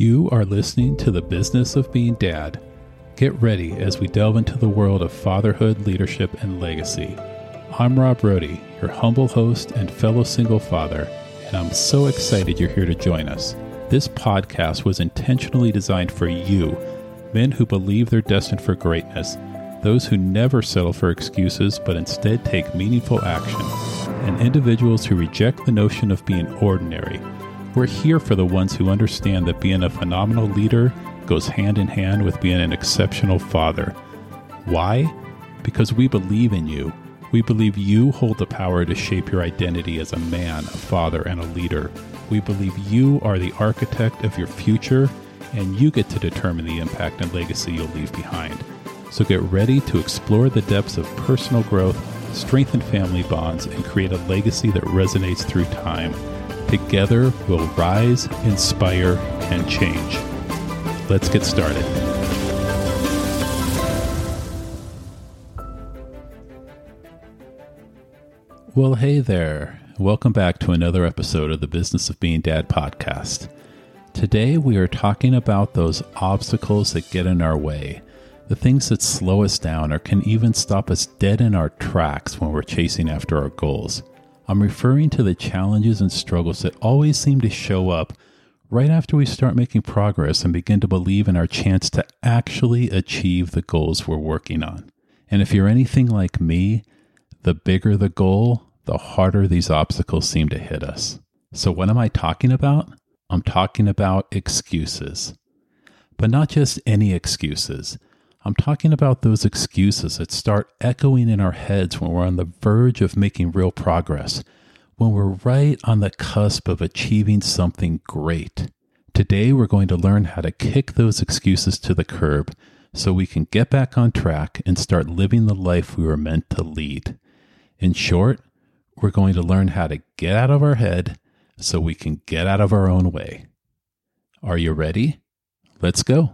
You are listening to The Business of Being Dad. Get ready as we delve into the world of fatherhood, leadership, and legacy. I'm Rob Brody, your humble host and fellow single father, and I'm so excited you're here to join us. This podcast was intentionally designed for you, men who believe they're destined for greatness, those who never settle for excuses but instead take meaningful action, and individuals who reject the notion of being ordinary we're here for the ones who understand that being a phenomenal leader goes hand in hand with being an exceptional father. Why? Because we believe in you. We believe you hold the power to shape your identity as a man, a father, and a leader. We believe you are the architect of your future, and you get to determine the impact and legacy you'll leave behind. So get ready to explore the depths of personal growth, strengthen family bonds, and create a legacy that resonates through time. Together, we'll rise, inspire, and change. Let's get started. Well, hey there. Welcome back to another episode of the Business of Being Dad podcast. Today, we are talking about those obstacles that get in our way, the things that slow us down or can even stop us dead in our tracks when we're chasing after our goals. I'm referring to the challenges and struggles that always seem to show up right after we start making progress and begin to believe in our chance to actually achieve the goals we're working on. And if you're anything like me, the bigger the goal, the harder these obstacles seem to hit us. So, what am I talking about? I'm talking about excuses. But not just any excuses. I'm talking about those excuses that start echoing in our heads when we're on the verge of making real progress, when we're right on the cusp of achieving something great. Today, we're going to learn how to kick those excuses to the curb so we can get back on track and start living the life we were meant to lead. In short, we're going to learn how to get out of our head so we can get out of our own way. Are you ready? Let's go.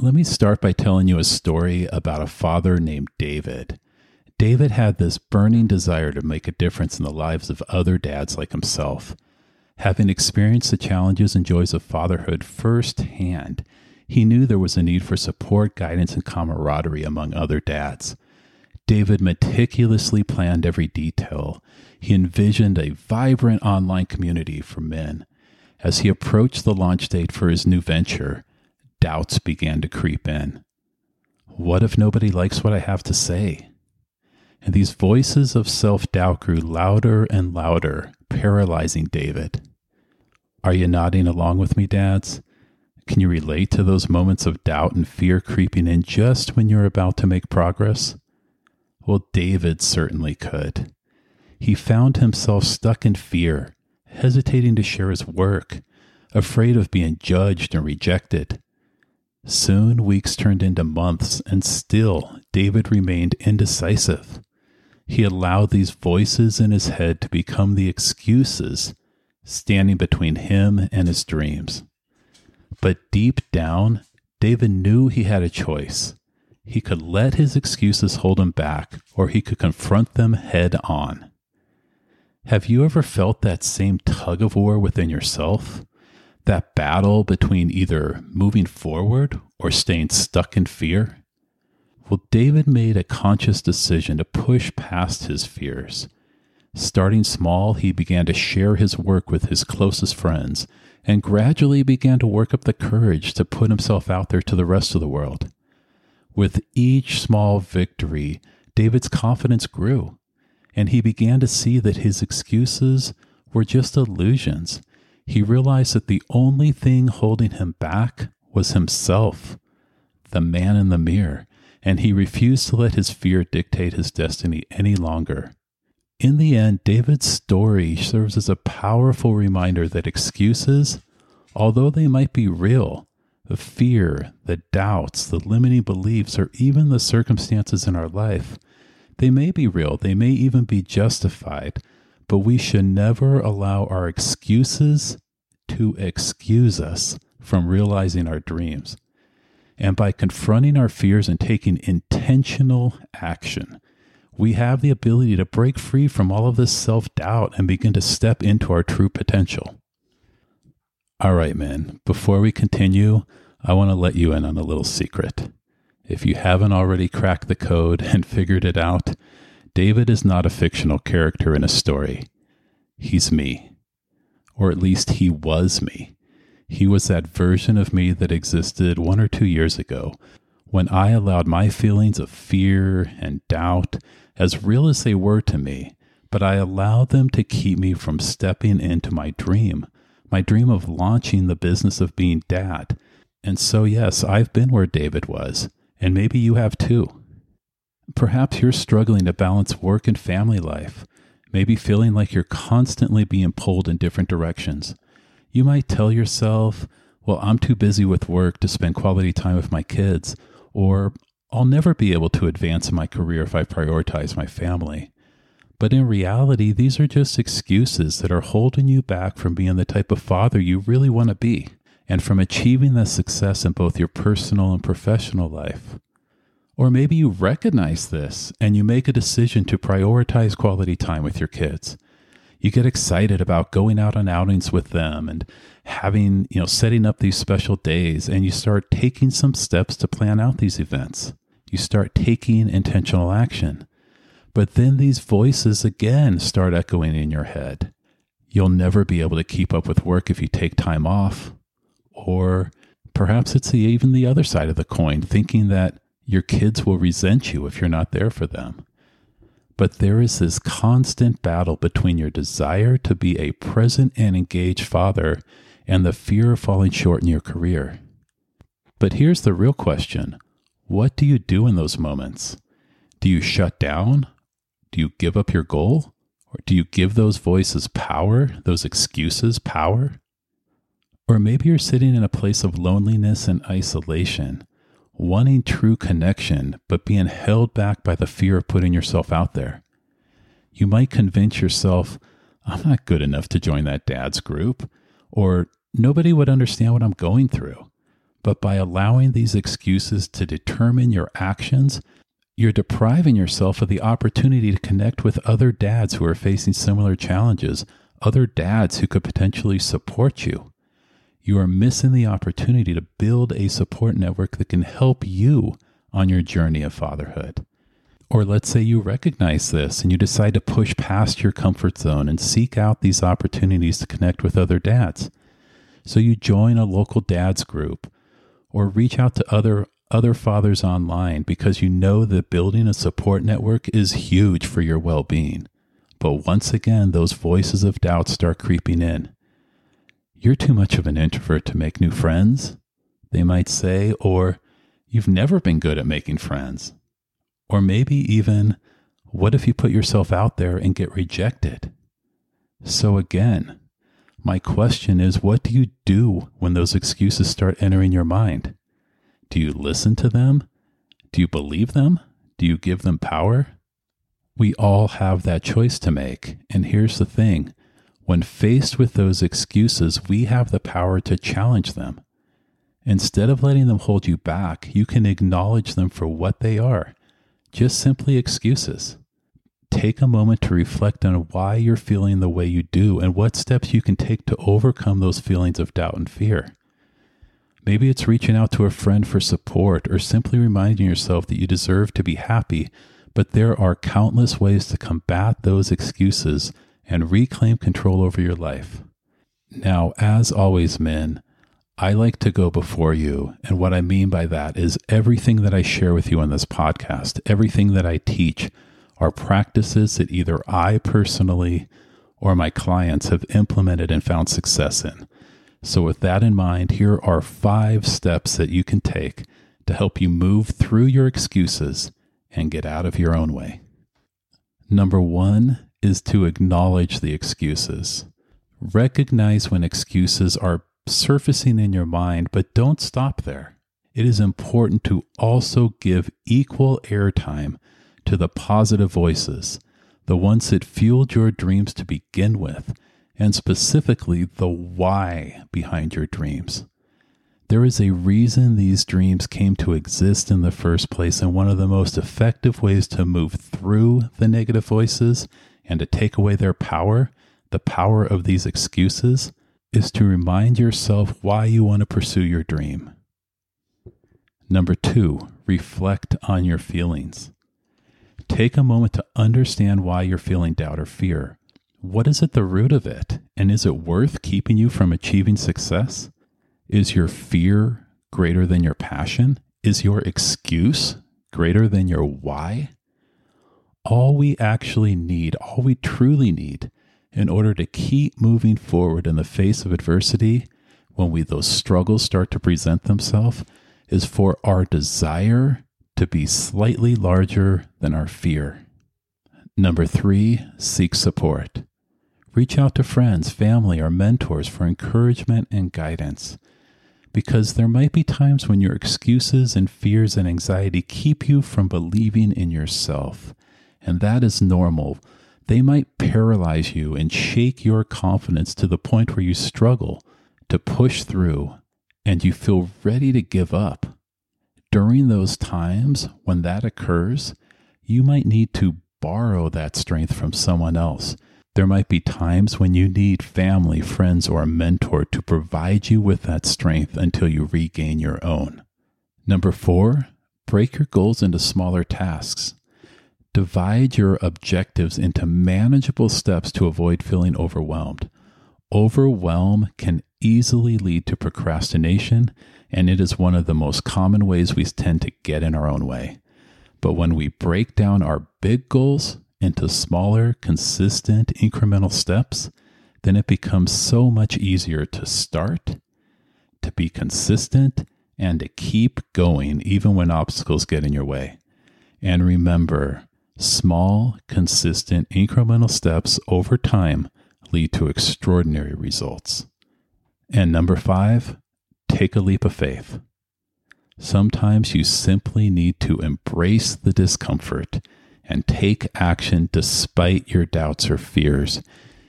Let me start by telling you a story about a father named David. David had this burning desire to make a difference in the lives of other dads like himself. Having experienced the challenges and joys of fatherhood firsthand, he knew there was a need for support, guidance, and camaraderie among other dads. David meticulously planned every detail. He envisioned a vibrant online community for men. As he approached the launch date for his new venture, doubts began to creep in. What if nobody likes what I have to say? And these voices of self doubt grew louder and louder, paralyzing David. Are you nodding along with me, dads? Can you relate to those moments of doubt and fear creeping in just when you're about to make progress? Well, David certainly could. He found himself stuck in fear, hesitating to share his work, afraid of being judged and rejected. Soon weeks turned into months, and still David remained indecisive. He allowed these voices in his head to become the excuses standing between him and his dreams. But deep down, David knew he had a choice. He could let his excuses hold him back, or he could confront them head on. Have you ever felt that same tug of war within yourself? That battle between either moving forward or staying stuck in fear? Well, David made a conscious decision to push past his fears. Starting small, he began to share his work with his closest friends and gradually began to work up the courage to put himself out there to the rest of the world. With each small victory, David's confidence grew, and he began to see that his excuses were just illusions he realized that the only thing holding him back was himself, the man in the mirror, and he refused to let his fear dictate his destiny any longer. In the end, David's story serves as a powerful reminder that excuses, although they might be real, the fear, the doubts, the limiting beliefs, or even the circumstances in our life, they may be real, they may even be justified, but we should never allow our excuses to excuse us from realizing our dreams. And by confronting our fears and taking intentional action, we have the ability to break free from all of this self doubt and begin to step into our true potential. All right, man. Before we continue, I want to let you in on a little secret. If you haven't already cracked the code and figured it out, David is not a fictional character in a story. He's me. Or at least he was me. He was that version of me that existed one or two years ago when I allowed my feelings of fear and doubt, as real as they were to me, but I allowed them to keep me from stepping into my dream, my dream of launching the business of being dad. And so, yes, I've been where David was, and maybe you have too. Perhaps you're struggling to balance work and family life, maybe feeling like you're constantly being pulled in different directions. You might tell yourself, well, I'm too busy with work to spend quality time with my kids, or I'll never be able to advance in my career if I prioritize my family. But in reality, these are just excuses that are holding you back from being the type of father you really want to be and from achieving the success in both your personal and professional life. Or maybe you recognize this and you make a decision to prioritize quality time with your kids. You get excited about going out on outings with them and having, you know, setting up these special days and you start taking some steps to plan out these events. You start taking intentional action. But then these voices again start echoing in your head. You'll never be able to keep up with work if you take time off. Or perhaps it's even the other side of the coin, thinking that your kids will resent you if you're not there for them. But there is this constant battle between your desire to be a present and engaged father and the fear of falling short in your career. But here's the real question What do you do in those moments? Do you shut down? Do you give up your goal? Or do you give those voices power, those excuses power? Or maybe you're sitting in a place of loneliness and isolation, wanting true connection, but being held back by the fear of putting yourself out there. You might convince yourself, I'm not good enough to join that dad's group, or nobody would understand what I'm going through. But by allowing these excuses to determine your actions, you're depriving yourself of the opportunity to connect with other dads who are facing similar challenges, other dads who could potentially support you you are missing the opportunity to build a support network that can help you on your journey of fatherhood. Or let's say you recognize this and you decide to push past your comfort zone and seek out these opportunities to connect with other dads. So you join a local dads group or reach out to other other fathers online because you know that building a support network is huge for your well-being. But once again, those voices of doubt start creeping in. You're too much of an introvert to make new friends, they might say, or you've never been good at making friends. Or maybe even, what if you put yourself out there and get rejected? So again, my question is what do you do when those excuses start entering your mind? Do you listen to them? Do you believe them? Do you give them power? We all have that choice to make. And here's the thing when faced with those excuses, we have the power to challenge them. Instead of letting them hold you back, you can acknowledge them for what they are just simply excuses. Take a moment to reflect on why you're feeling the way you do and what steps you can take to overcome those feelings of doubt and fear. Maybe it's reaching out to a friend for support or simply reminding yourself that you deserve to be happy, but there are countless ways to combat those excuses and reclaim control over your life. Now, as always, men, I like to go before you. And what I mean by that is everything that I share with you on this podcast, everything that I teach, are practices that either I personally or my clients have implemented and found success in. So, with that in mind, here are five steps that you can take to help you move through your excuses and get out of your own way. Number one is to acknowledge the excuses. Recognize when excuses are surfacing in your mind, but don't stop there. It is important to also give equal airtime to the positive voices, the ones that fueled your dreams to begin with, and specifically the why behind your dreams. There is a reason these dreams came to exist in the first place, and one of the most effective ways to move through the negative voices and to take away their power, the power of these excuses, is to remind yourself why you want to pursue your dream. Number two, reflect on your feelings. Take a moment to understand why you're feeling doubt or fear. What is at the root of it? And is it worth keeping you from achieving success? Is your fear greater than your passion? Is your excuse greater than your why? All we actually need, all we truly need in order to keep moving forward in the face of adversity when we those struggles start to present themselves is for our desire to be slightly larger than our fear. Number 3, seek support. Reach out to friends, family, or mentors for encouragement and guidance. Because there might be times when your excuses and fears and anxiety keep you from believing in yourself. And that is normal. They might paralyze you and shake your confidence to the point where you struggle to push through and you feel ready to give up. During those times when that occurs, you might need to borrow that strength from someone else there might be times when you need family, friends, or a mentor to provide you with that strength until you regain your own. Number four, break your goals into smaller tasks. Divide your objectives into manageable steps to avoid feeling overwhelmed. Overwhelm can easily lead to procrastination, and it is one of the most common ways we tend to get in our own way. But when we break down our big goals into smaller, consistent, incremental steps, then it becomes so much easier to start, to be consistent, and to keep going even when obstacles get in your way. And remember, small, consistent, incremental steps over time lead to extraordinary results. And number five, take a leap of faith. Sometimes you simply need to embrace the discomfort and take action despite your doubts or fears.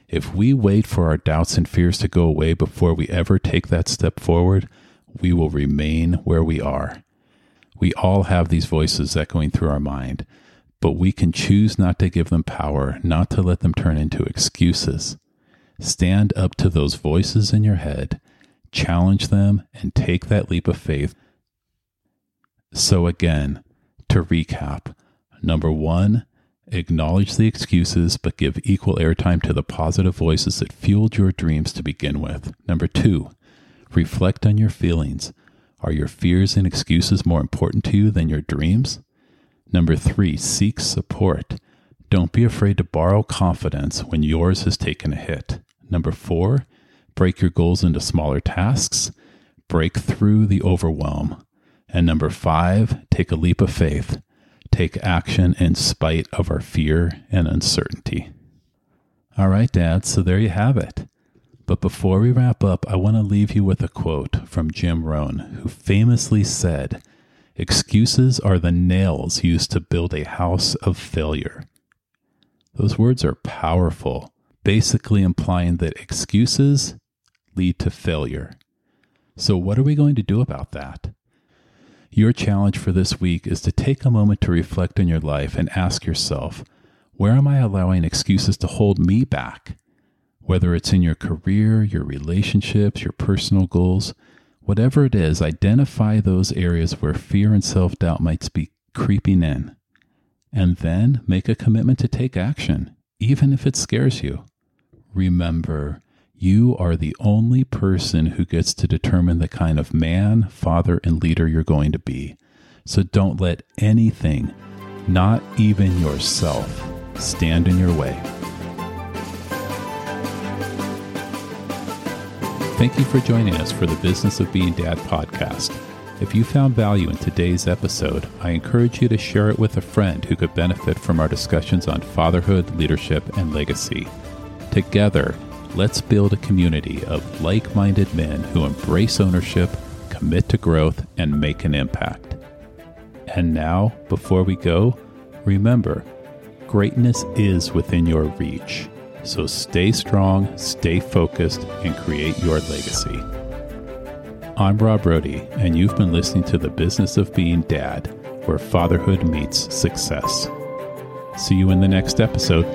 If we wait for our doubts and fears to go away before we ever take that step forward, we will remain where we are. We all have these voices echoing through our mind, but we can choose not to give them power, not to let them turn into excuses. Stand up to those voices in your head, challenge them, and take that leap of faith. So, again, to recap, Number one, acknowledge the excuses, but give equal airtime to the positive voices that fueled your dreams to begin with. Number two, reflect on your feelings. Are your fears and excuses more important to you than your dreams? Number three, seek support. Don't be afraid to borrow confidence when yours has taken a hit. Number four, break your goals into smaller tasks. Break through the overwhelm. And number five, take a leap of faith take action in spite of our fear and uncertainty. All right, Dad, so there you have it. But before we wrap up, I want to leave you with a quote from Jim Rohn, who famously said, Excuses are the nails used to build a house of failure. Those words are powerful, basically implying that excuses lead to failure. So, what are we going to do about that? Your challenge for this week is to take a moment to reflect on your life and ask yourself, where am I allowing excuses to hold me back? Whether it's in your career, your relationships, your personal goals, whatever it is, identify those areas where fear and self doubt might be creeping in. And then make a commitment to take action, even if it scares you. Remember, you are the only person who gets to determine the kind of man, father, and leader you're going to be. So don't let anything, not even yourself, stand in your way. Thank you for joining us for the Business of Being Dad podcast. If you found value in today's episode, I encourage you to share it with a friend who could benefit from our discussions on fatherhood, leadership, and legacy. Together, Let's build a community of like minded men who embrace ownership, commit to growth, and make an impact. And now, before we go, remember greatness is within your reach. So stay strong, stay focused, and create your legacy. I'm Rob Brody, and you've been listening to The Business of Being Dad, where fatherhood meets success. See you in the next episode.